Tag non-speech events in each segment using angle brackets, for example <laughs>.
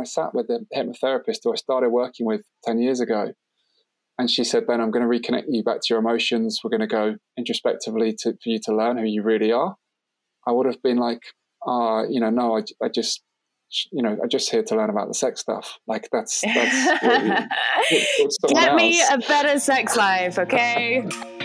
And I sat with the hypnotherapist who I started working with 10 years ago. And she said, Ben, I'm going to reconnect you back to your emotions. We're going to go introspectively to, for you to learn who you really are. I would have been like, uh, you know, no, I, I just, you know, I'm just here to learn about the sex stuff. Like that's, that's <laughs> Get me a better sex life, okay? <laughs>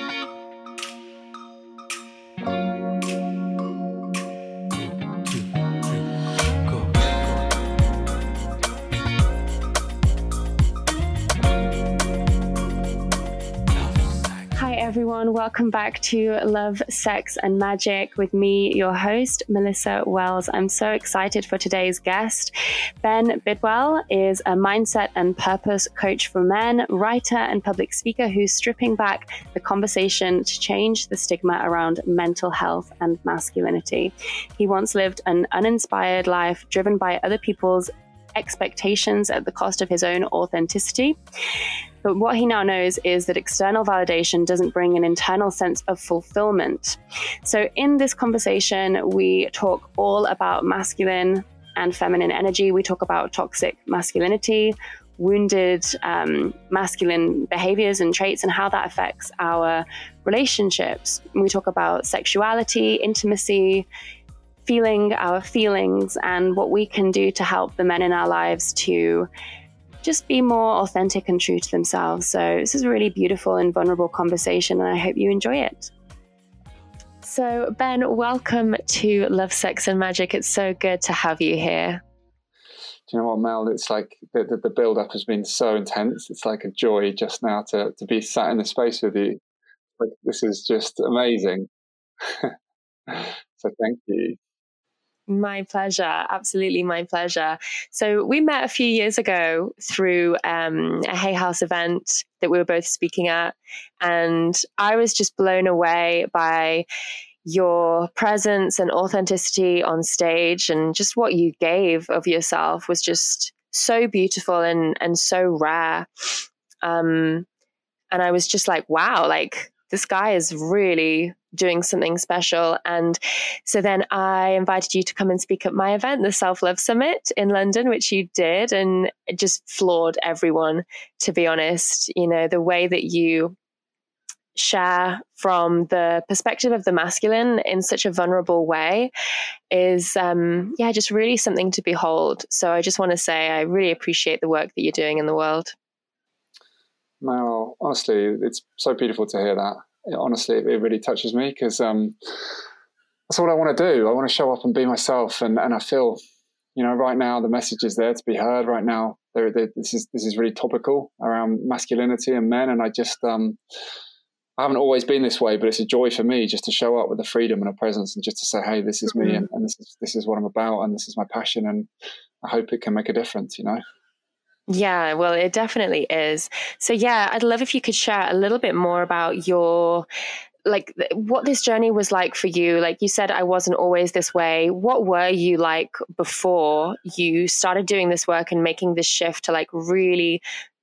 Welcome back to Love, Sex, and Magic with me, your host, Melissa Wells. I'm so excited for today's guest. Ben Bidwell is a mindset and purpose coach for men, writer, and public speaker who's stripping back the conversation to change the stigma around mental health and masculinity. He once lived an uninspired life driven by other people's expectations at the cost of his own authenticity. But what he now knows is that external validation doesn't bring an internal sense of fulfillment. So, in this conversation, we talk all about masculine and feminine energy. We talk about toxic masculinity, wounded um, masculine behaviors and traits, and how that affects our relationships. We talk about sexuality, intimacy, feeling our feelings, and what we can do to help the men in our lives to just be more authentic and true to themselves. So, this is a really beautiful and vulnerable conversation, and I hope you enjoy it. So, Ben, welcome to Love, Sex, and Magic. It's so good to have you here. Do you know what, Mel? It's like the, the, the build up has been so intense. It's like a joy just now to, to be sat in the space with you. Like, this is just amazing. <laughs> so, thank you. My pleasure. Absolutely my pleasure. So, we met a few years ago through um, a Hay House event that we were both speaking at. And I was just blown away by your presence and authenticity on stage and just what you gave of yourself was just so beautiful and, and so rare. Um, and I was just like, wow, like this guy is really doing something special. And so then I invited you to come and speak at my event, the Self Love Summit in London, which you did, and it just floored everyone, to be honest. You know, the way that you share from the perspective of the masculine in such a vulnerable way is um yeah just really something to behold so i just want to say i really appreciate the work that you're doing in the world no honestly it's so beautiful to hear that honestly, it, really touches me because um, that's what I want to do. I want to show up and be myself, and, and I feel, you know, right now the message is there to be heard. Right now, there, this is this is really topical around masculinity and men, and I just um, I haven't always been this way, but it's a joy for me just to show up with a freedom and a presence, and just to say, "Hey, this is me, mm-hmm. and, and this is this is what I'm about, and this is my passion, and I hope it can make a difference." You know. Yeah, well, it definitely is. So, yeah, I'd love if you could share a little bit more about your like what this journey was like for you. Like you said i wasn't always this way. What were you like before you started doing this work and making this shift to like really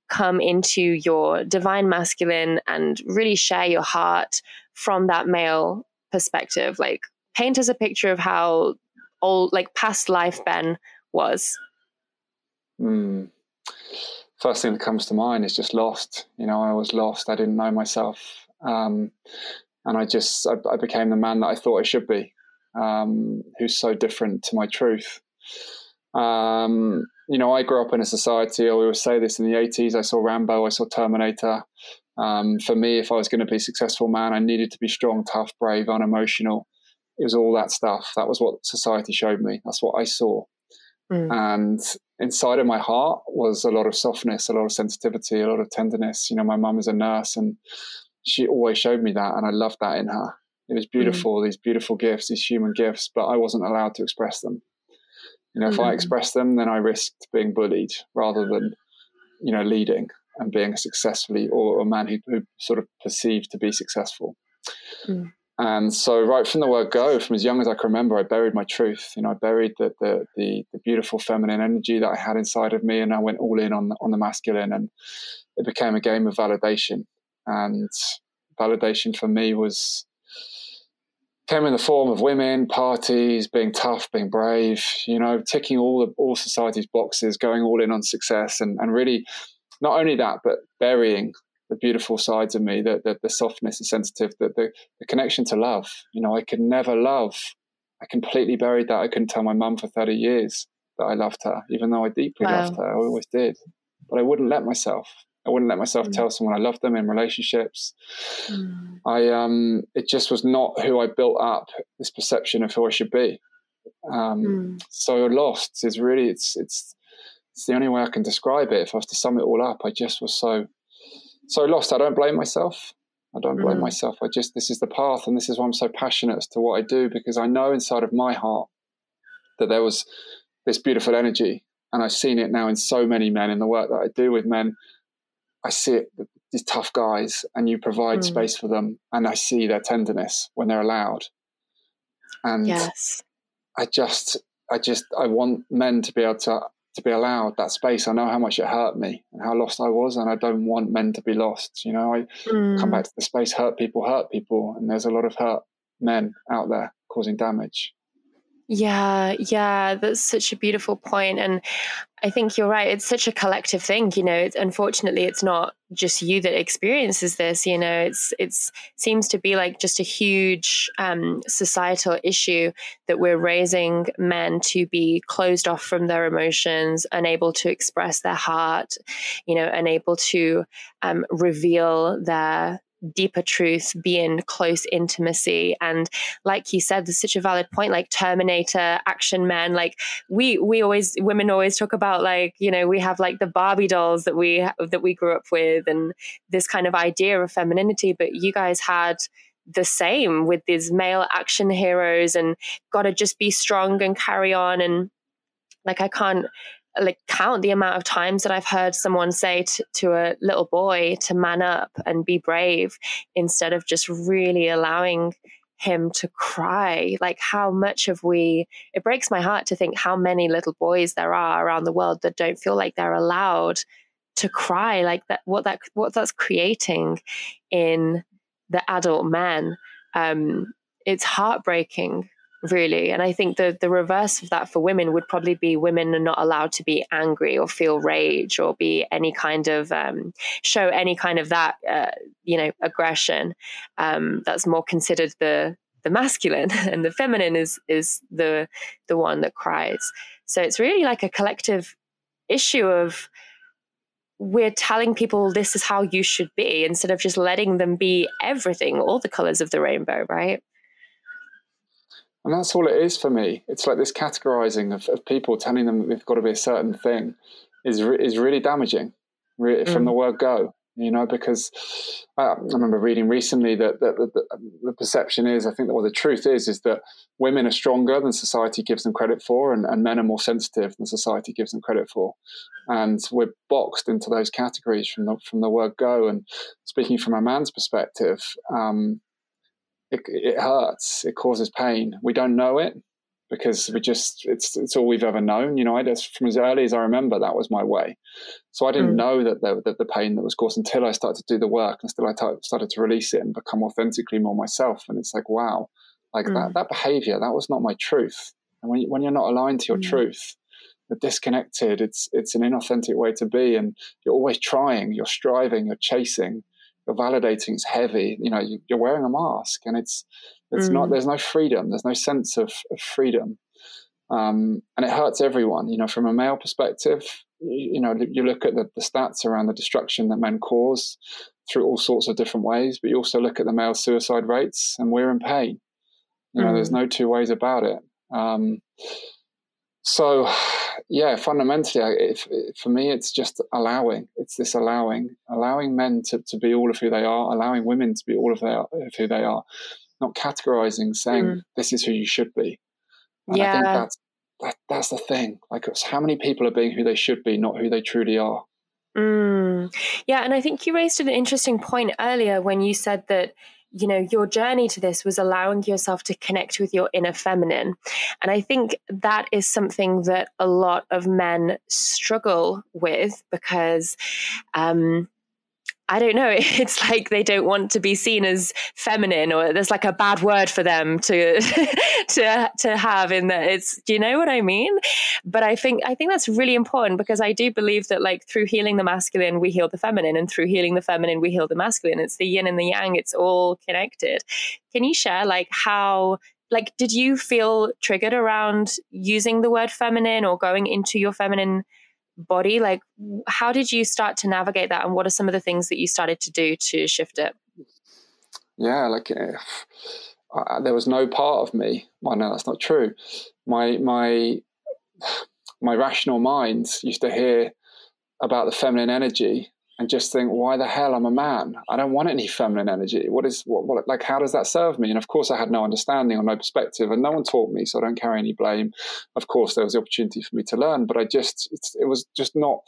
come into your divine masculine and really share your heart from that male perspective? Like paint us a picture of how old like past life ben was. Mm first thing that comes to mind is just lost. You know, I was lost. I didn't know myself, um, and I just I, I, became the man that I thought I should be, um, who's so different to my truth. Um, you know, I grew up in a society. I always say this in the '80s. I saw Rambo. I saw Terminator. Um, for me, if I was going to be a successful man, I needed to be strong, tough, brave, unemotional. It was all that stuff. That was what society showed me. That's what I saw. Mm. And inside of my heart was a lot of softness, a lot of sensitivity, a lot of tenderness. You know, my mum is a nurse and she always showed me that. And I loved that in her. It was mm. beautiful, mm. these beautiful gifts, these human gifts, but I wasn't allowed to express them. You know, mm. if I mm. expressed them, then I risked being bullied rather than, you know, leading and being successfully or a man who, who sort of perceived to be successful. Mm. And so, right from the word go, from as young as I can remember, I buried my truth. You know, I buried the, the, the, the beautiful feminine energy that I had inside of me, and I went all in on on the masculine, and it became a game of validation. And validation for me was came in the form of women, parties, being tough, being brave, you know, ticking all the all society's boxes, going all in on success, and and really, not only that, but burying the beautiful sides of me, the the, the softness, the sensitive, the, the the connection to love. You know, I could never love. I completely buried that. I couldn't tell my mum for thirty years that I loved her, even though I deeply wow. loved her. I always did, but I wouldn't let myself. I wouldn't let myself mm. tell someone I loved them in relationships. Mm. I um, it just was not who I built up this perception of who I should be. Um, mm. So lost is really it's it's it's the only way I can describe it. If I was to sum it all up, I just was so so lost. I don't blame myself. I don't blame mm. myself. I just this is the path, and this is why I'm so passionate as to what I do because I know inside of my heart that there was this beautiful energy, and I've seen it now in so many men in the work that I do with men I see it, these tough guys, and you provide mm. space for them, and I see their tenderness when they're allowed. And yes. I just, I just, I want men to be able to to be allowed that space. I know how much it hurt me and how lost I was, and I don't want men to be lost. You know, I mm. come back to the space, hurt people, hurt people, and there's a lot of hurt men out there causing damage. Yeah, yeah, that's such a beautiful point, and I think you're right. It's such a collective thing, you know. It's, unfortunately, it's not just you that experiences this. You know, it's it's seems to be like just a huge um, societal issue that we're raising men to be closed off from their emotions, unable to express their heart, you know, unable to um, reveal their deeper truth be in close intimacy and like you said there's such a valid point like terminator action men like we we always women always talk about like you know we have like the barbie dolls that we that we grew up with and this kind of idea of femininity but you guys had the same with these male action heroes and got to just be strong and carry on and like i can't like count the amount of times that I've heard someone say t- to a little boy to man up and be brave instead of just really allowing him to cry. Like how much have we it breaks my heart to think how many little boys there are around the world that don't feel like they're allowed to cry like that what that what that's creating in the adult men um it's heartbreaking really. And I think the the reverse of that for women would probably be women are not allowed to be angry or feel rage or be any kind of um, show any kind of that uh, you know aggression. Um, that's more considered the the masculine, <laughs> and the feminine is is the the one that cries. So it's really like a collective issue of we're telling people this is how you should be instead of just letting them be everything, all the colors of the rainbow, right? And that's all it is for me. It's like this categorizing of, of people telling them that they've got to be a certain thing is re- is really damaging mm. from the word go. You know, because I, I remember reading recently that, that, that, that, the perception is, I think that what the truth is, is that women are stronger than society gives them credit for, and, and men are more sensitive than society gives them credit for. And we're boxed into those categories from the, from the word go. And speaking from a man's perspective, um, it, it hurts. It causes pain. We don't know it because we just it's it's all we've ever known. You know, I just from as early as I remember, that was my way. So I didn't mm. know that the, that the pain that was caused until I started to do the work, and still I t- started to release it and become authentically more myself. And it's like, wow, like mm. that that behavior that was not my truth. And when you, when you're not aligned to your mm. truth, you're disconnected. It's it's an inauthentic way to be, and you're always trying, you're striving, you're chasing you're validating it's heavy you know you, are wearing a mask and it's it's mm. not there's no freedom there's no sense of, of freedom um, and it hurts everyone you know from a male perspective you, you know you look at the, the, stats around the destruction that men cause through all sorts of different ways but you also look at the male suicide rates and we're in pain you know mm. there's no two ways about it um, so <sighs> yeah fundamentally if, for me it's just allowing it's this allowing allowing men to, to be all of who they are allowing women to be all of, their, of who they are not categorizing saying mm. this is who you should be and yeah. i think that's that, that's the thing like how many people are being who they should be not who they truly are mm. yeah and i think you raised an interesting point earlier when you said that you know your journey to this was allowing yourself to connect with your inner feminine. And i think that is something that a lot of men struggle with because um, I don't know. <laughs> It's like they don't want to be seen as feminine, or there's like a bad word for them to <laughs> to to have in that. It's do you know what I mean? But I think I think that's really important because I do believe that like through healing the masculine, we heal the feminine, and through healing the feminine, we heal the masculine. It's the yin and the yang. It's all connected. Can you share like how like did you feel triggered around using the word feminine or going into your feminine body like how did you start to navigate that and what are some of the things that you started to do to shift it? Yeah like <sighs> uh, there was no part of me. Well no that's not true. My my <sighs> my rational mind used to hear about the feminine energy and just think, why the hell I'm a man? I don't want any feminine energy. What is what, what like? How does that serve me? And of course, I had no understanding or no perspective, and no one taught me, so I don't carry any blame. Of course, there was the opportunity for me to learn, but I just it was just not.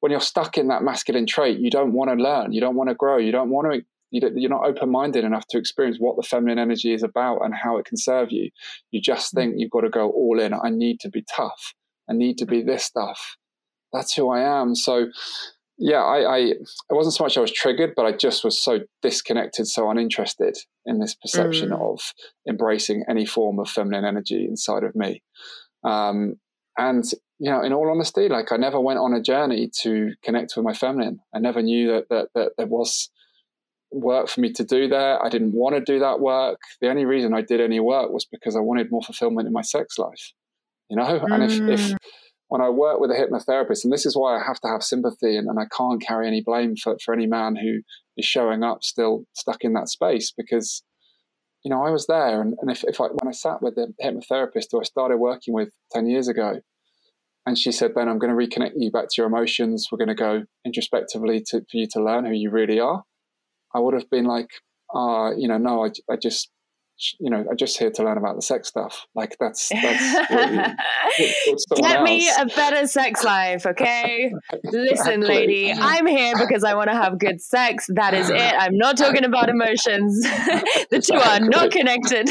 When you're stuck in that masculine trait, you don't want to learn. You don't want to grow. You don't want to you're not open minded enough to experience what the feminine energy is about and how it can serve you. You just mm. think you've got to go all in. I need to be tough. I need to be this stuff. That's who I am. So yeah, I, I it wasn't so much I was triggered, but I just was so disconnected, so uninterested in this perception mm. of embracing any form of feminine energy inside of me. Um, and you know, in all honesty, like I never went on a journey to connect with my feminine. I never knew that that, that there was work for me to do there. I didn't want to do that work. The only reason I did any work was because I wanted more fulfillment in my sex life. You know, mm. and if, if mm when I work with a hypnotherapist, and this is why I have to have sympathy and, and I can't carry any blame for, for any man who is showing up still stuck in that space because, you know, I was there. And, and if, if I, when I sat with the hypnotherapist who I started working with 10 years ago, and she said, Ben, I'm going to reconnect you back to your emotions. We're going to go introspectively to, for you to learn who you really are. I would have been like, uh, you know, no, I, I just you know, I'm just here to learn about the sex stuff. Like that's that's <laughs> get me a better sex life, okay? <laughs> Listen, exactly. lady, I'm here because I want to have good sex. That is it. I'm not talking about emotions. <laughs> the two are not connected.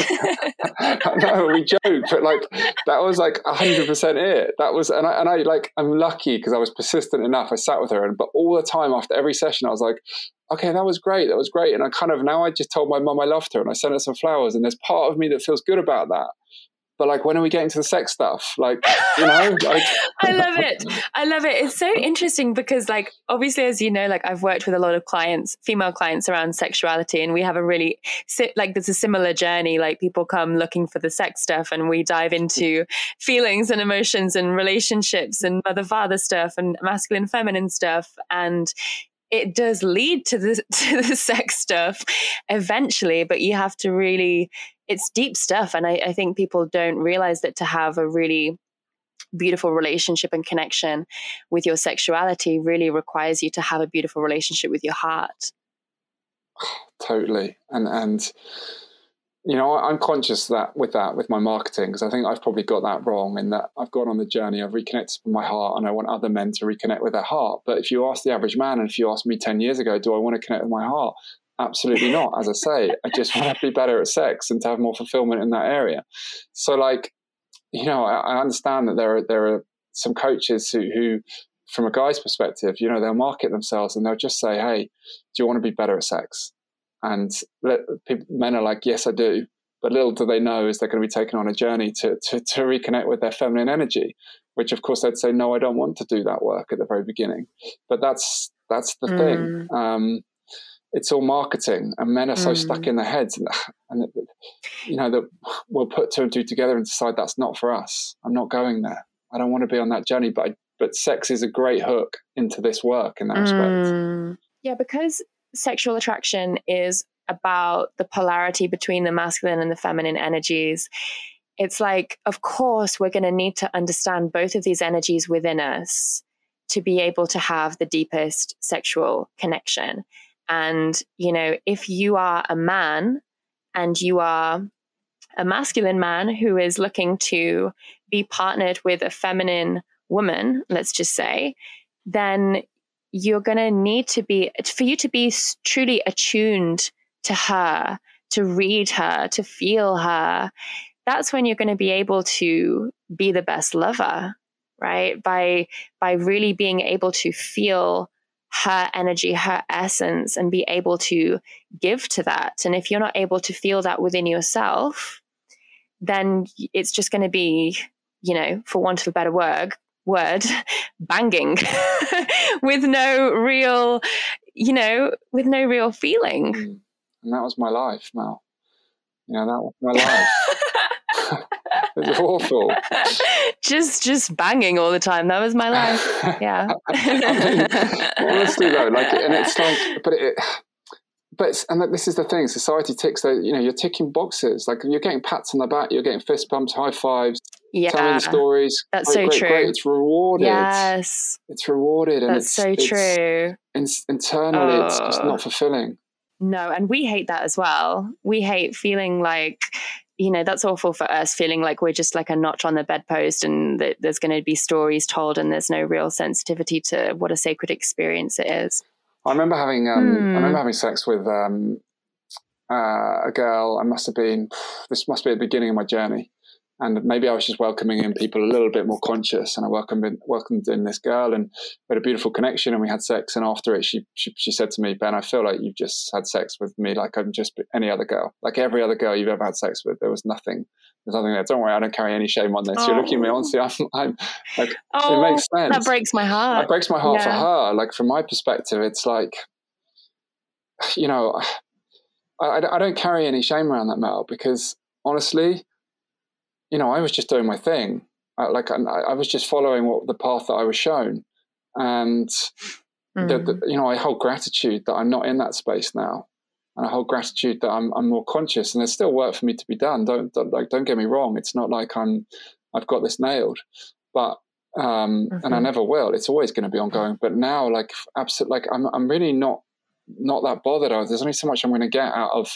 no, we joke, but like that was like hundred percent it. That was, and I, and I like I'm lucky because I was persistent enough. I sat with her, and but all the time after every session, I was like, okay, that was great. That was great. And I kind of now I just told my mum I loved her and I sent her some flowers. And there's part of me that feels good about that. But like, when are we getting to the sex stuff? Like, you know, <laughs> like I love it. I love it. It's so interesting because, like, obviously, as you know, like I've worked with a lot of clients, female clients around sexuality, and we have a really like there's a similar journey. Like people come looking for the sex stuff, and we dive into feelings and emotions and relationships and mother father stuff and masculine feminine stuff, and it does lead to the <laughs> to the sex stuff eventually, but you have to really it's deep stuff. And I, I think people don't realize that to have a really beautiful relationship and connection with your sexuality really requires you to have a beautiful relationship with your heart. <sighs> Totally. And and you know, I'm conscious that with that, with my marketing, because I think I've probably got that wrong in that I've gone on the journey, I've reconnected with my heart, and I want other men to reconnect with their heart. But if you ask the average man, and if you ask me 10 years ago, do I want to connect with my heart? Absolutely not. As I say, I just want to be better at sex and to have more fulfillment in that area. So, like, you know, I, I understand that there are there are some coaches who, who from a guy's perspective, you know, they'll market themselves and they'll just say, "Hey, do you want to be better at sex?" And people, men are like, yes, I do. But little do they know is they're going to be taken on a journey to, to, to reconnect with their feminine energy, which of course they'd say, no, I don't want to do that work at the very beginning. But that's, that's the mm. thing. Um, it's all marketing and men are so mm. stuck in their heads and, <sighs> and you know that we'll put two and two together and decide that's not for us i'm not going there i don't want to be on that journey but I, but sex is a great hook into this work in that mm. respect yeah because sexual attraction is about the polarity between the masculine and the feminine energies, it's like, of course, we're going to need to understand both of these energies within us to be able to have the deepest sexual connection. And, you know, if you are a man and you are a masculine man who is looking to be partnered with a feminine woman, let's just say, then you're going to need to be, for you to be truly attuned to her, to read her, to feel her, that's when you're going to be able to be the best lover, right? By, by really being able to feel her energy, her essence, and be able to give to that. And if you're not able to feel that within yourself, then it's just going to be, you know, for want of a better word, word, banging <laughs> with no real, you know, with no real feeling. Mm. And that was my life, Mel. You know, that was my life. <laughs> <laughs> it was awful. Just, just banging all the time. That was my life. Yeah. I mean, honestly, though, like, and it's like, but it, but and this is the thing. Society ticks. That you know, you're ticking boxes. Like you're getting pats on the back, you're getting fist bumps, high fives, yeah. telling stories. That's great, so great, true. Great. It's rewarded. Yes, it's rewarded, and that's it's, so true. In, internally, oh. it's just not fulfilling. No, and we hate that as well. We hate feeling like, you know, that's awful for us, feeling like we're just like a notch on the bedpost and that there's going to be stories told and there's no real sensitivity to what a sacred experience it is. I remember having um, hmm. I remember hmm. having sex with um, uh, a girl. I must have been this must be the beginning of my journey, and maybe I was just welcoming in people a little bit more conscious. And I welcomed in, welcomed in this girl, and we had a beautiful connection, and we had sex. And after it, she, she she said to me, "Ben, I feel like you've just had sex with me, like I'm just any other girl, like every other girl you've ever had sex with. There was nothing." There's nothing there. Don't worry, I don't carry any shame on this. Oh. You're looking at me, honestly, oh. I'm, I'm like, oh, it makes sense. That breaks my heart. That breaks my heart yeah. for her. Like, from my perspective, it's like, you know, I, I don't carry any shame around that, Mel, because honestly, you know, I was just doing my thing. I, like I, I, was just following what the path that I was shown, and mm. the, the, you know, I hold gratitude that I'm not in that space now, and I hold gratitude that I'm, I'm more conscious. And there's still work for me to be done. Don't, don't like don't get me wrong. It's not like I'm I've got this nailed, but um, mm-hmm. and I mm-hmm. never will. It's always going to be ongoing. But now, like, absolutely, like I'm I'm really not not that bothered. There's only so much I'm going to get out of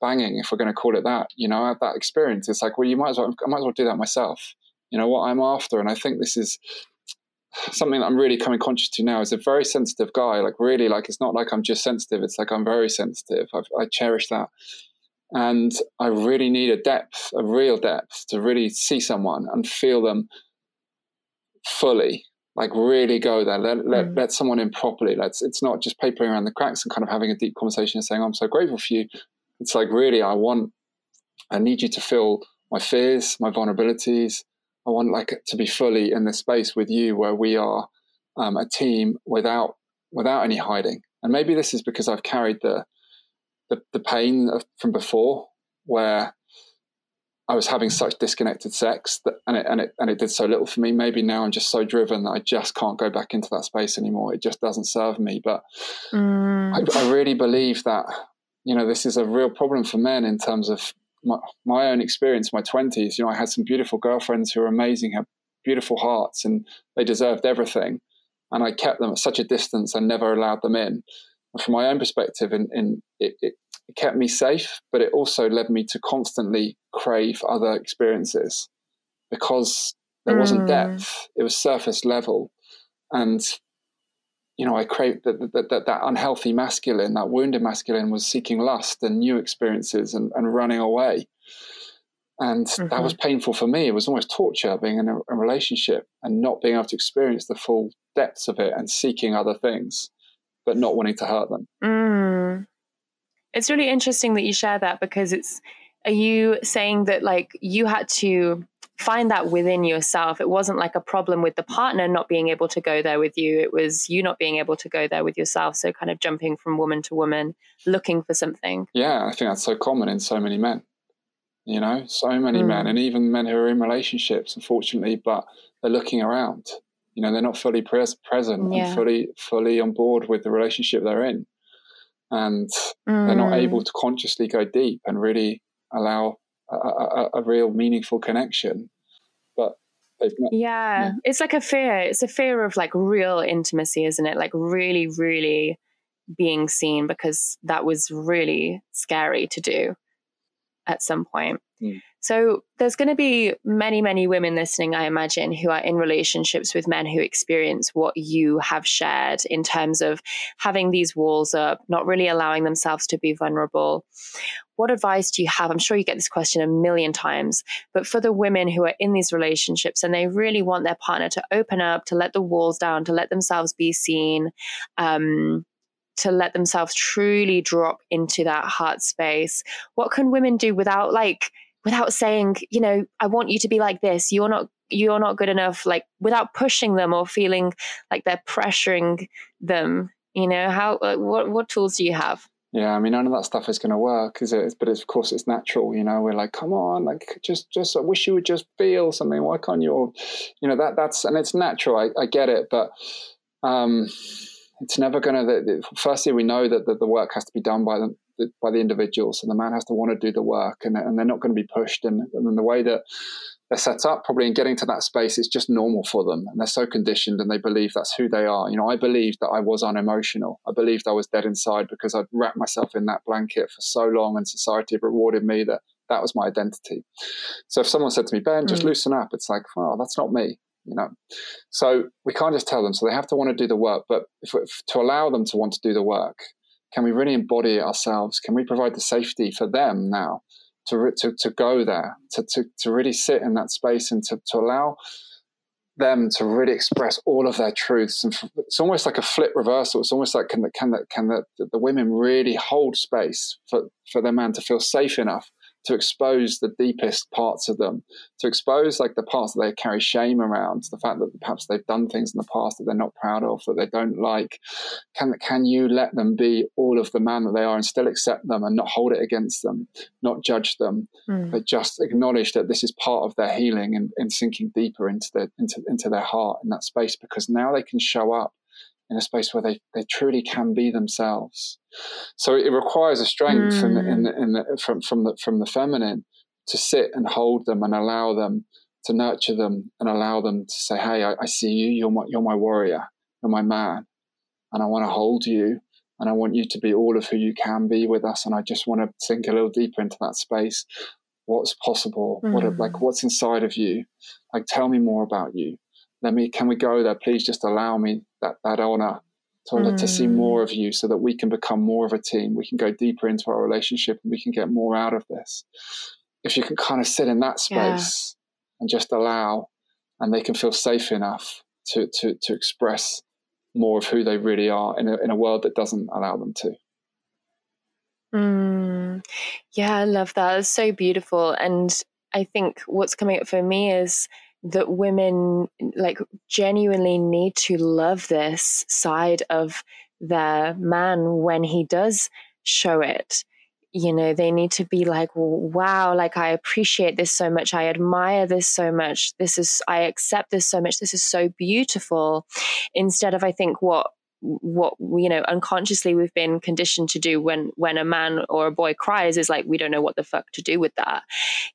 banging, if we're going to call it that, you know, I had that experience. It's like, well, you might as well, I might as well do that myself. You know, what I'm after. And I think this is something that I'm really coming conscious to now is a very sensitive guy. Like, really, like, it's not like I'm just sensitive. It's like I'm very sensitive. I've, I cherish that. And I really need a depth, a real depth to really see someone and feel them fully like really go there let, let, mm. let someone in properly let's it's not just papering around the cracks and kind of having a deep conversation and saying i'm so grateful for you it's like really i want i need you to feel my fears my vulnerabilities i want like to be fully in this space with you where we are um, a team without without any hiding and maybe this is because i've carried the the, the pain of, from before where I was having such disconnected sex that, and it, and it and it did so little for me. Maybe now I'm just so driven that I just can't go back into that space anymore. It just doesn't serve me. But mm. I, I, really believe that you know this is a real problem for men in terms of my, my own experience. My twenties, you know, I had some beautiful girlfriends who were amazing, had beautiful hearts, and they deserved everything. And I kept them at such a distance and never allowed them in. And from my own perspective, in, in it, it it kept me safe, but it also led me to constantly crave other experiences because there wasn't mm. depth; it was surface level, and you know, I craved that, that, that, that unhealthy masculine, that wounded masculine, was seeking lust and new experiences and, and running away. And mm-hmm. that was mm-hmm. painful for me. It was almost torture being in a, a, relationship and not being able to experience the full depths of it and seeking other things, but not wanting to hurt them. Mm. It's really interesting that you share that because it's, are you saying that like you had to find that within yourself? It wasn't like a problem with the partner not being able to go there with you. It was you not being able to go there with yourself. So kind of jumping from woman to woman, looking for something. Yeah, I think that's so common in so many men. You know, so many mm. men, and even men who are in relationships, unfortunately, but they're looking around. You know, they're not fully pres- present yeah. and fully fully on board with the relationship they're in and mm. they're not mm. able to consciously go deep and really allow a, a, a real meaningful connection. But yeah. yeah, it's like a fear. It's a fear of like real intimacy, isn't it? Like really, really being seen because that was really scary to do at some point. Mm. So there's going to be many, many women listening, I imagine, who are in relationships with men who experience what you have shared in terms of having these walls up, not really allowing themselves to be vulnerable. What advice do you have? I'm sure you get this question a million times, but for the women who are in these relationships and they really want their partner to open up, to let the walls down, to let themselves be seen, um, to let themselves truly drop into that heart space, what can women do without like, without saying, you know, I want you to be like this. You're not you're not good enough like without pushing them or feeling like they're pressuring them you know? How uh, what what tools do you have? Yeah i mean none of that stuff is going to work is it? But of course it's natural you know? We're like come on like just just i wish you would just feel something. Why can't you you know that that's and it's natural i, I get it but um it's never going to firstly we know that, that the work has to be done by the by the individual. So the man has to want to do the work, and, and they're not going to be pushed. And, and the way that they're set up, probably in getting to that space, it's just normal for them, and they're so conditioned, and they believe that's who they are. You know, I believed that I was unemotional. I believed I was dead inside because I'd wrapped myself in that blanket for so long, and society had rewarded me that that was my identity. So if someone said to me, Ben, just mm. loosen up, it's like, well, that's not me you know so we can't just tell them so they have to want to do the work but if, if, to allow them to want to do the work can we really embody ourselves? Can we provide the safety for them now to, to, to go there, to, to, to really sit in that space and to, to allow them to really express all of their truths? And it's almost like a flip reversal. It's almost like can the, can the, can the, the women really hold space for, for their man to feel safe enough to expose the deepest parts of them, to expose like the parts that they carry shame around, the fact that perhaps they've done things in the past that they're not proud of, that they don't like. Can can you let them be all of the man that they are and still accept them and not hold it against them, not judge them, mm. but just acknowledge that this is part of their healing and, and sinking deeper into their into into their heart in that space because now they can show up in a space where they, they truly can be themselves. So it requires a strength mm. in the, in the, in the, from, from, the, from the feminine to sit and hold them and allow them to nurture them and allow them to say, Hey, I, I see you. You're my, you're my warrior. You're my man. And I want to hold you. And I want you to be all of who you can be with us. And I just want to sink a little deeper into that space. What's possible? Mm. What, like, what's inside of you? Like, tell me more about you let me can we go there please just allow me that that honor to, mm. to see mm. more of you so that we can become more of a team we can go deeper into our relationship and we can get more out of this if you can kind of sit in that space yeah. and just allow and they can feel safe enough to to to express more of who they really are in a, in a world that doesn't allow them to mm. yeah i love that it's so beautiful and i think what's coming up for me is that women like genuinely need to love this side of their man when he does show it. You know they need to be like wow like i appreciate this so much. I admire this so much. This is i accept this so much. This is so beautiful. Instead of i think what what you know unconsciously we've been conditioned to do when when a man or a boy cries is like we don't know what the fuck to do with that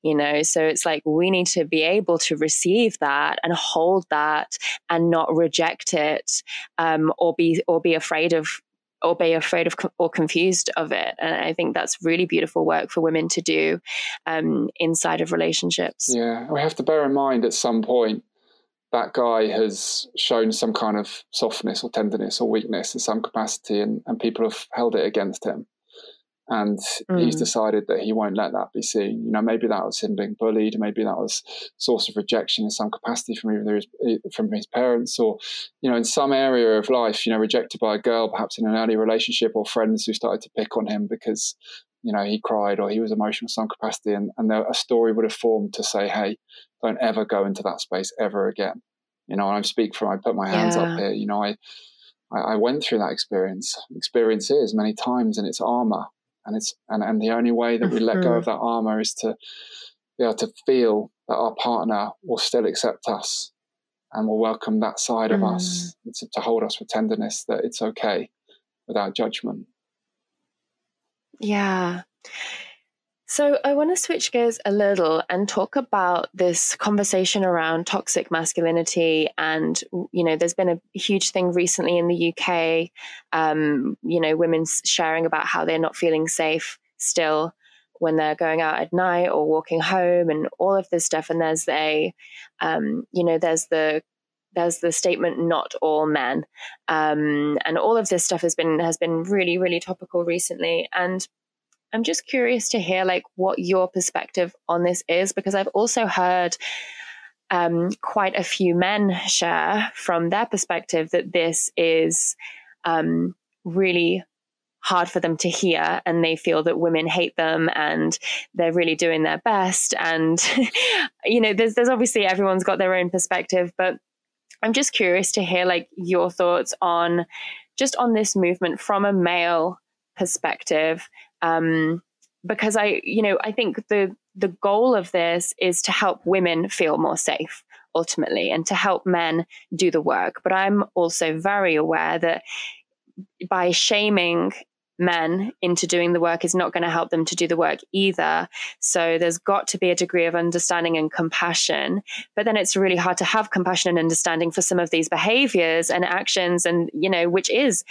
you know? So it's like we need to be able to receive that and hold that and not reject it um, or be or be afraid of or be afraid of or confused of it. And i think that's really beautiful work for women to do um, inside of relationships. Yeah we have to bear in mind at some point that guy has shown some kind of softness or tenderness or weakness in some capacity, and, and people have held it against him. And mm. he's decided that he won't let that be seen. You know, maybe that was him being bullied, maybe that was source of rejection in some capacity from either his, from his parents, or you know, in some area of life, you know, rejected by a girl, perhaps in an early relationship, or friends who started to pick on him because you know he cried or he was emotional in some capacity, and, and there, a story would have formed to say, hey, don't ever go into that space ever again. You know, and I speak from I put my hands yeah. up here. You know, I, I, went through that experience, experiences many times, and it's armor, and it's and and the only way that we let go of mm-hmm. that armor is to be able to feel that our partner will still accept us and will welcome that side mm. of us mm. to, to hold us with tenderness that it's okay without judgment. Yeah. So, I want to switch gears a little and talk about this conversation around toxic masculinity. And, you know, there's been a huge thing recently in the UK, um, you know, women sharing about how they're not feeling safe still when they're going out at night or walking home and all of this stuff and there's a um, you know there's the there's the statement not all men um, and all of this stuff has been has been really really topical recently and i'm just curious to hear like what your perspective on this is because i've also heard um, quite a few men share from their perspective that this is um, really hard for them to hear and they feel that women hate them and they're really doing their best and <laughs> you know there's there's obviously everyone's got their own perspective but I'm just curious to hear like your thoughts on just on this movement from a male perspective um because I you know I think the the goal of this is to help women feel more safe ultimately and to help men do the work but I'm also very aware that by shaming men into doing the work is not going to help them to do the work either. So there's got to be a degree of understanding and compassion. But then it's really hard to have compassion and understanding for some of these behaviors and actions, and, you know, which is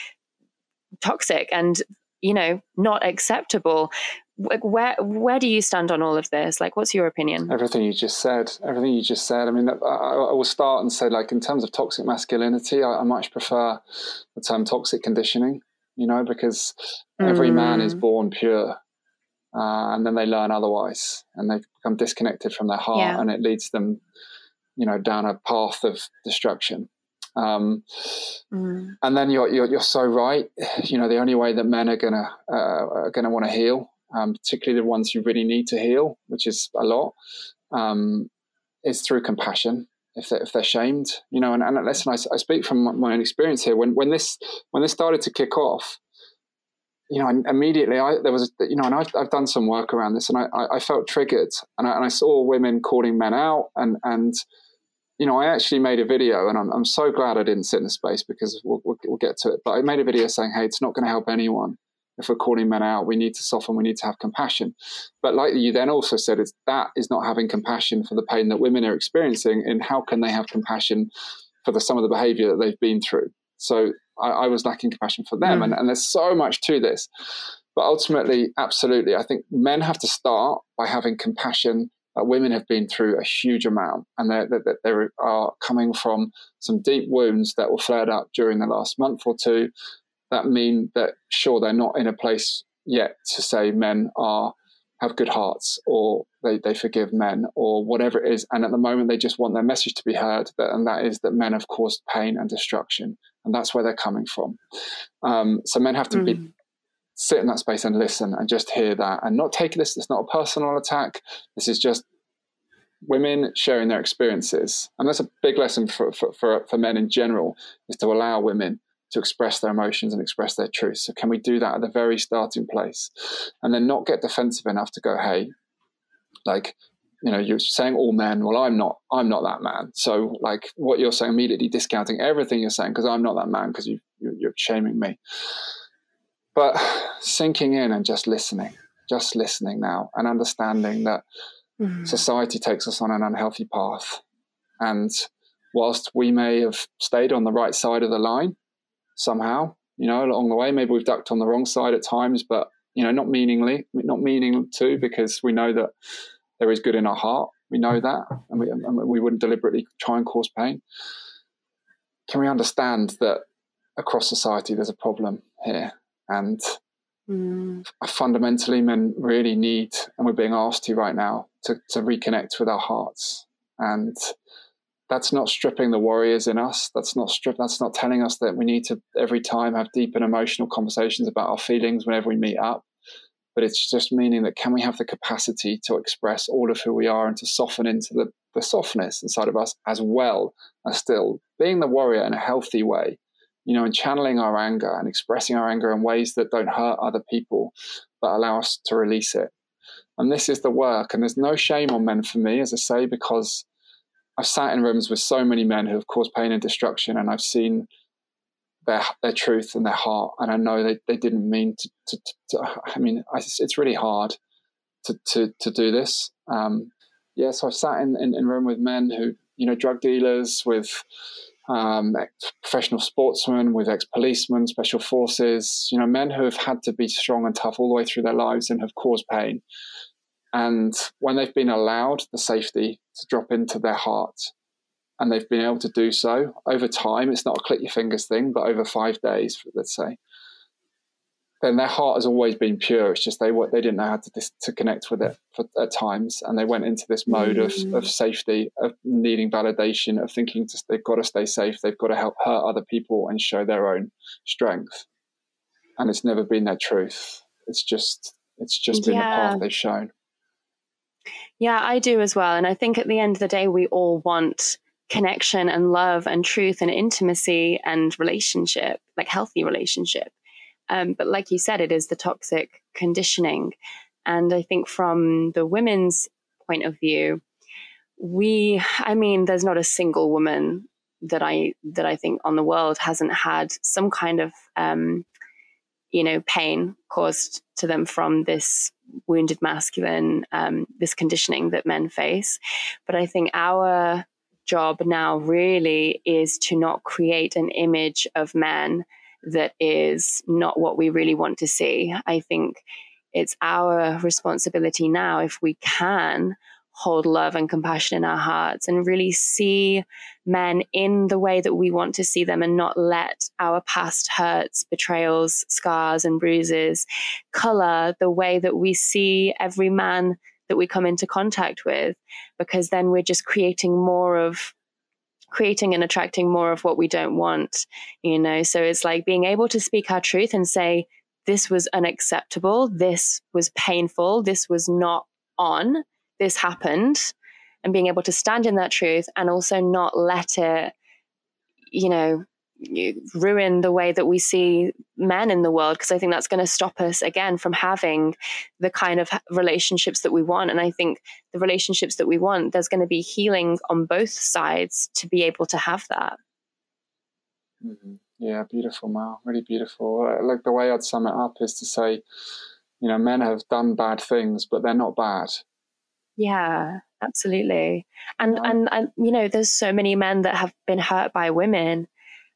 toxic and, you know, not acceptable. Where where do you stand on all of this? Like, what's your opinion? Everything you just said. Everything you just said. I mean, I, I will start and say, like, in terms of toxic masculinity, I, I much prefer the term toxic conditioning you know, because every mm. man is mm. born pure. Uh, and then they learn otherwise and they become disconnected from their heart yeah. and it leads them, you know, down a path of destruction. Um, mm. And then you're, you're, you're so right. You know, the only way that men are gonna uh, are gonna want to heal, um, particularly the ones who really need to heal, which is a lot, um, is through compassion if they're, if they're shamed, you know, and, and listen, I, I speak from my own experience here. When when this when this started to kick off, you know, immediately I there was a, you know, and I've, I've done some work around this, and I, I felt triggered, and I, and I saw women calling men out, and and you know, I actually made a video, and I'm I'm so glad I didn't sit in the space because we'll, we'll, we'll get to it. But I made a video saying, hey, it's not going to help anyone if we're calling men out, we need to soften, we need to have compassion. But like you then also said, it's that is not having compassion for the pain that women are experiencing, and how can they have compassion for the some of the behavior that they've been through? So I, I was lacking compassion for them, mm. and, and there's so much to this. But ultimately, absolutely, I think men have to start by having compassion that women have been through a huge amount and that they are coming from some deep wounds that were flared up during the last month or two that mean that sure they're not in a place yet to say men are have good hearts or they, they forgive men or whatever it is and at the moment they just want their message to be heard and that is that men have caused pain and destruction and that's where they're coming from um, so men have to mm. be sit in that space and listen and just hear that and not take this it's not a personal attack. This is just women sharing their experiences. And that's a big lesson for, for, for, for men in general is to allow women to express their emotions and express their truth. So can we do that at the very starting place, and then not get defensive enough to go, hey, like you know you're saying all men well i'm not i'm not that man. So like what you're saying immediately discounting everything you're saying because i'm not that man because you, you are shaming me but sinking in and just listening just listening now and understanding that mm-hmm. society takes us on an unhealthy path and whilst we may have stayed on the right side of the line somehow, you know, along the way. Maybe we've ducked on the wrong side at times, but, you know, not meaningly, not meaning to, because we know that there is good in our heart. We know that, and we, and we wouldn't deliberately try and cause pain. Can we understand that across society there's a problem here? And mm. fundamentally, men really need, and we're being asked to right now, to, to reconnect with our hearts and that's not stripping the warriors in us. That's not strip. That's not telling us that we need to every time have deep and emotional conversations about our feelings whenever we meet up. But it's just meaning that can we have the capacity to express all of who we are and to soften into the, the softness inside of us as well as still being the warrior in a healthy way, you know, and channeling our anger and expressing our anger in ways that don't hurt other people, but allow us to release it. And this is the work. And there's no shame on men for me, as I say, because I've sat in rooms with so many men who have caused pain and destruction, and I've seen their their truth and their heart, and I know they, they didn't mean to. to, to I mean, I, it's really hard to to to do this. Um, yeah, so I've sat in, in in room with men who you know drug dealers with um, professional sportsmen, with ex policemen, special forces, you know, men who have had to be strong and tough all the way through their lives and have caused pain. And when they've been allowed the safety to drop into their heart, and they've been able to do so over time, it's not a click your fingers thing, but over five days, let's say, then their heart has always been pure. It's just they they didn't know how to to connect with it for, at times, and they went into this mode mm. of of safety, of needing validation, of thinking to, they've got to stay safe, they've got to help hurt other people and show their own strength, and it's never been their truth. It's just it's just been yeah. the path they've shown. Yeah, I do as well, and I think at the end of the day, we all want connection and love and truth and intimacy and relationship, like healthy relationship. Um, but like you said, it is the toxic conditioning. And I think from the women's point of view, we, I mean, there's not a single woman that I that I think on the world hasn't had some kind of um, you know pain caused to them from this wounded masculine um, this conditioning that men face. But I think our job now really is to not create an image of men that is not what we really want to see. I think it's our responsibility now, if we can, hold love and compassion in our hearts and really see men in the way that we want to see them and not let our past hurts, betrayals, scars, and bruises color the way that we see every man that we come into contact with, because then we're just creating more of creating and attracting more of what we don't want, you know? So it's like being able to speak our truth and say, this was unacceptable, this was painful, this was not on, this happened, and being able to stand in that truth and also not let it, you know, ruin the way that we see men in the world because I think that's going to stop us again from having the kind of relationships that we want. And I think the relationships that we want, there's going to be healing on both sides to be able to have that. Mm-hmm. Yeah, beautiful, Mel. Really beautiful. Like the way I'd sum it up is to say, you know, men have done bad things, but they're not bad. Yeah, absolutely. And yeah. and and you know, there's so many men that have been hurt by women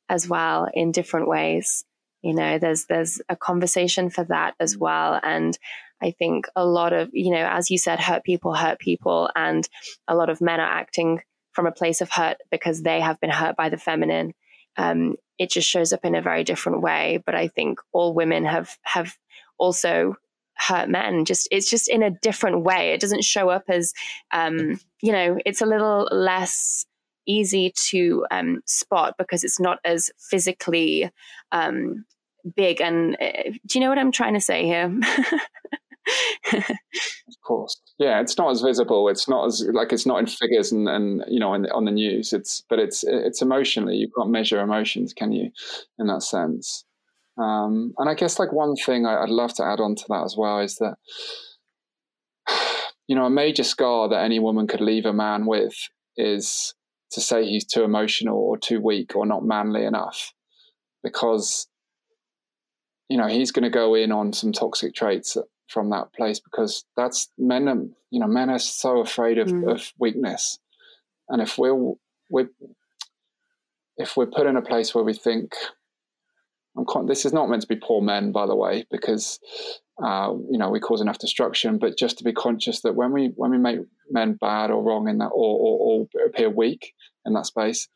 as well in different ways. You know, there's there's a conversation for that as well. And I think a lot of, you know, as you said, hurt people hurt people. And a lot of men are acting from a place of hurt because they have been hurt by the feminine. Um, it just shows up in a very different way. But I think all women have have also hurt men. Just it's just in a different way. It doesn't show up as um, you know, it's a little less easy to um, spot because it's not as physically um, big. And uh, do you know what I'm trying to say here? <laughs> of course, yeah. It's not as visible. It's not as like it's not in figures and, and you know on the news. It's but it's it's emotionally. You can't measure emotions, can you? In that sense. Um, and I guess like one thing I, I'd love to add on to that as well is that <sighs> you know a major scar that any woman could leave a man with is to say he's too emotional or too weak or not manly enough because you know he's going to go in on some toxic traits from that place because that's men are, you know men are so afraid of, mm. of weakness and if we're we're if we're put in a place where we think con- this is not meant to be poor men by the way because uh, you know we cause enough destruction but just to be conscious that when we when we make men bad or wrong in that or, or, or appear weak in that space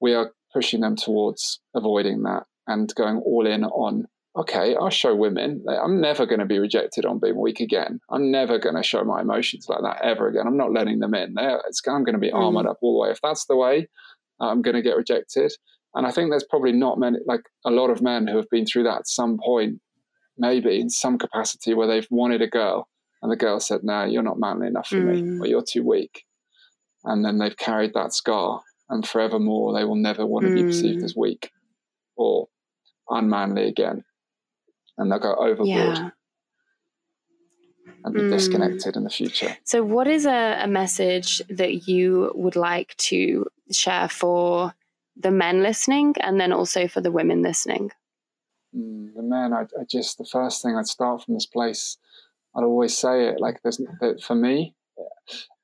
we are pushing them towards avoiding that and going all in on okay i'll show women. I'm never going to be rejected on being weak again. I'm never going to show my emotions like that ever again. I'm not letting them in. There i'm going to be mm. armored up all the way. If that's the way i'm going to get rejected and i think there's probably not many like a lot of men who have been through that at some point maybe in some capacity where they've wanted a girl and the girl said, No, you're not manly enough for mm. me, or you're too weak. And then they've carried that scar, and forevermore they will never want to mm. be perceived mm. as weak or unmanly again. And they'll go overboard. Yeah. And be mm. disconnected in the future. So, what is a, a message that you would like to share for the men listening and then also for the women listening? Mm, the men, I, I, just the first thing I'd start from this place. I'd always say it like there's for me,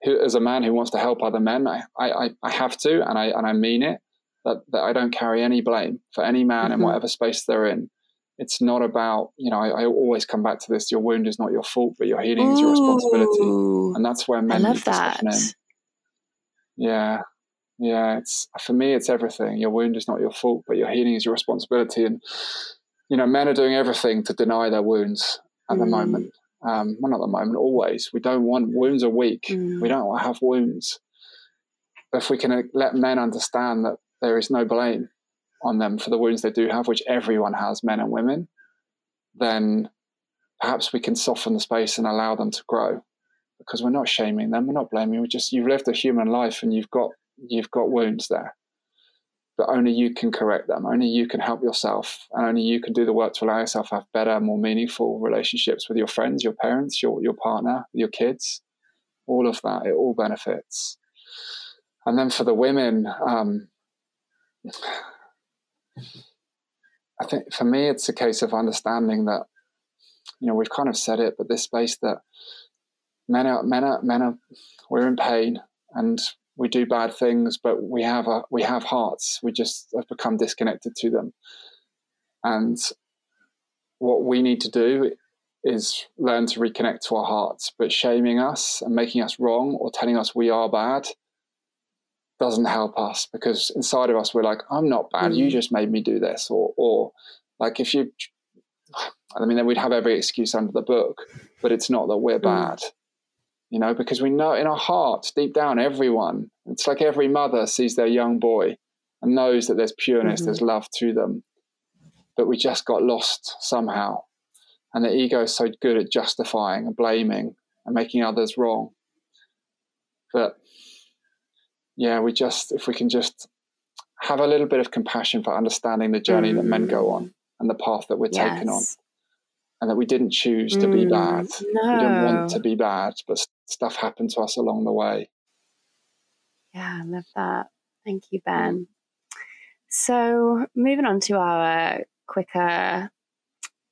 who, as a man who wants to help other men, I, I, I have to, and I and I mean it. that, that I don't carry any blame for any man mm-hmm. in whatever space they're in. It's not about, you know, I, I, always come back to this your wound is not your fault, but your healing Ooh, is your responsibility. And that's where men need to in. Yeah. Yeah. It's for me, it's everything. Your wound is not your fault, but your healing is your responsibility. And, you know, men are doing everything to deny their wounds at mm. the moment. Um, well, not at the moment, always. We don't want wounds are weak. Mm. We don't want to have wounds. But if we can uh, let men understand that there is no blame on them for the wounds they do have, which everyone has, men and women, then perhaps we can soften the space and allow them to grow because we're not shaming them, we're not blaming. We just you've lived a human life and you've got you've got wounds there, but only you can correct them. Only you can help yourself, and only you can do the work to allow yourself to have better, more meaningful relationships with your friends, your parents, your your partner, your kids. All of that, it all benefits. And then for the women, um, I think for me, it's a case of understanding that, you know, we've kind of said it, but this space that men are, men are, men are, we're in pain and we do bad things, but we have a, we have hearts. We just have become disconnected to them. And what we need to do is learn to reconnect to our hearts, but shaming us and making us wrong or telling us we are bad doesn't help us because inside of us we're like i'm not bad mm. you just made me do this or or like if you i mean then we'd have every excuse under the book but it's not that we're mm. bad you know because we know in our hearts deep down everyone it's like every mother sees their young boy and knows that there's pureness mm-hmm. there's love to them but we just got lost somehow and the ego is so good at justifying and blaming and making others wrong but yeah, we just if we can just have a little bit of compassion for understanding the journey mm. that men go on and the path that we're yes. taken on, and that we didn't choose to mm. be bad. No. We didn't want to be bad, but stuff happened to us along the way. Yeah, I love that. Thank you, Ben. So, moving on to our quicker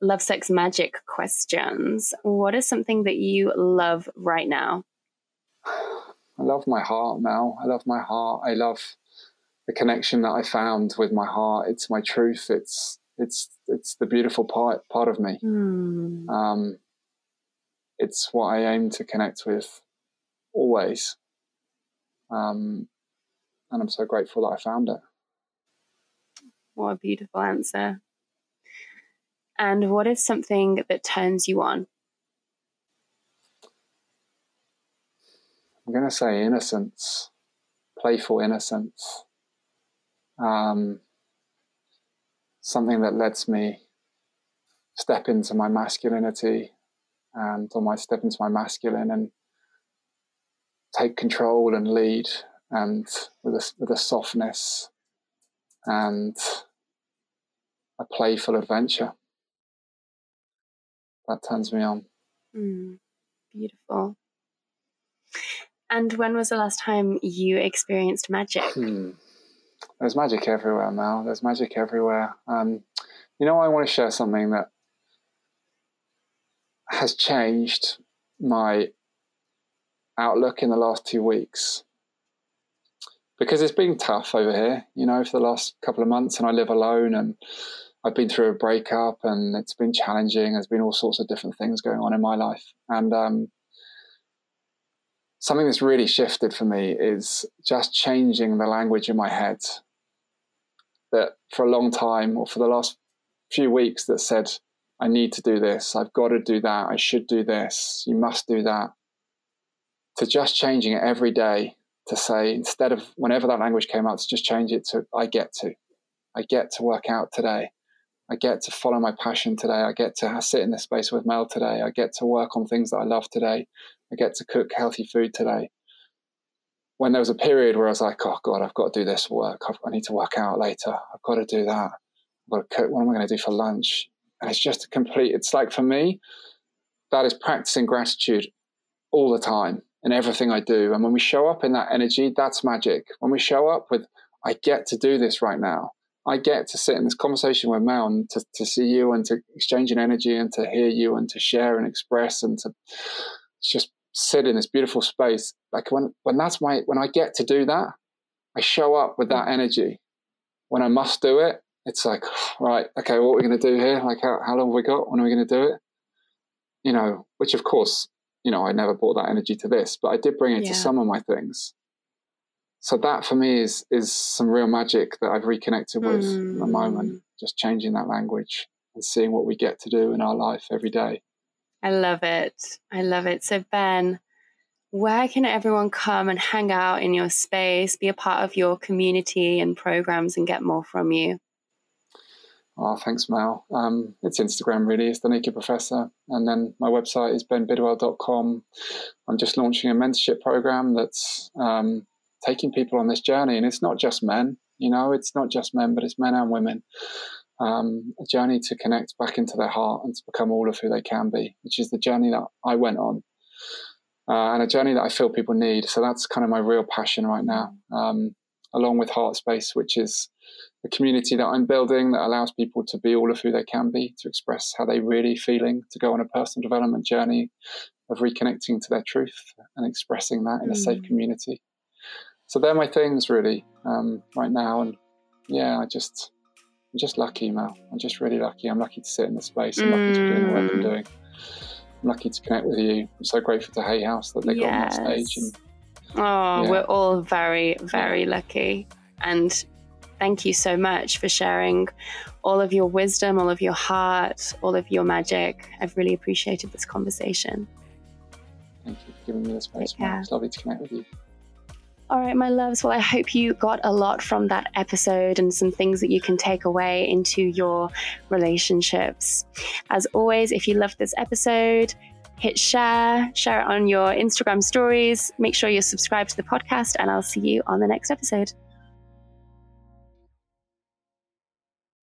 love, sex, magic questions. What is something that you love right now? I love my heart, Mel. I love my heart. I love the connection that I found with my heart. It's my truth. It's it's it's the beautiful part part of me. Mm. Um, it's what I aim to connect with always. Um, and I'm so grateful that I found it. What a beautiful answer. And what is something that turns you on? I'm going to say innocence, playful innocence. Um, something that lets me step into my masculinity and or my step into my masculine and take control and lead and with a, with a softness and a playful adventure that turns me on mm, beautiful and when was the last time you experienced magic? Hmm. There's magic everywhere now. There's magic everywhere. Um, you know, I want to share something that has changed my outlook in the last two weeks because it's been tough over here, you know, for the last couple of months, and I live alone, and I've been through a breakup, and it's been challenging. There's been all sorts of different things going on in my life, and um, something that's really shifted for me is just changing the language in my head that for a long time or for the last few weeks that said i need to do this i've got to do that i should do this you must do that to just changing it every day to say instead of whenever that language came out to just change it to i get to i get to work out today i get to follow my passion today i get to sit in this space with mel today i get to work on things that i love today I get to cook healthy food today. When there was a period where I was like, oh God, I've got to do this work. I've, i need to work out later. I've got to do that. I've got to cook. What am I going to do for lunch? And it's just a complete, it's like for me, that is practicing gratitude all the time in everything I do. And when we show up in that energy, that's magic. When we show up with, I get to do this right now. I get to sit in this conversation with Mel and to, to see you and to exchange an energy and to hear you and to share and express and to just sit in this beautiful space like when when that's my when i get to do that i show up with that energy when I must do it, it's like, right, okay, what are we going to do here? Like, how, how long have we got? When are we going to do it? You know, which of course, you know, I never brought that energy to this, but I did bring it yeah. to some of my things. So that for me is is some real magic that I've reconnected with mm. in the moment. Mm. Just changing that language and seeing what we get to do in our life every day. I love it. I love it. So Ben, where can everyone come and hang out in your space, be a part of your community and programs, and get more from you? Oh, thanks, Mel. Um, it's Instagram, really. It's the Naked Professor. And then my website is benbidwell.com. I'm just launching a mentorship program that's um, taking people on this journey. And it's not just men, you know, it's not just men, but it's men and women. Um, a journey to connect back into their heart and to become all of who they can be, which is the journey that I went on uh, and a journey that I feel people need. So that's kind of my real passion right now, um, along with Heart Space, which is a community that I'm building that allows people to be all of who they can be, to express how they really feeling, to go on a personal development journey of reconnecting to their truth and expressing that in mm. a safe mm. community. So they're my things really um, right now, and yeah, I just I'm just lucky, Mel. I'm just really lucky. I'm lucky to sit in the space. I'm mm. lucky to be doing the work I'm mm. doing. I'm lucky to connect with you. I'm so grateful to Hay House that they yes. got on that stage. And, oh, yeah. we're all very, very lucky. And thank you so much for sharing all of your wisdom, all of your heart, all of your magic. I've really appreciated this conversation. Thank you for giving me this space. It's lovely to connect with you. All right, my loves. Well, I hope you got a lot from that episode and some things that you can take away into your relationships. As always, if you loved this episode, hit share, share it on your Instagram stories. Make sure you're subscribed to the podcast, and I'll see you on the next episode.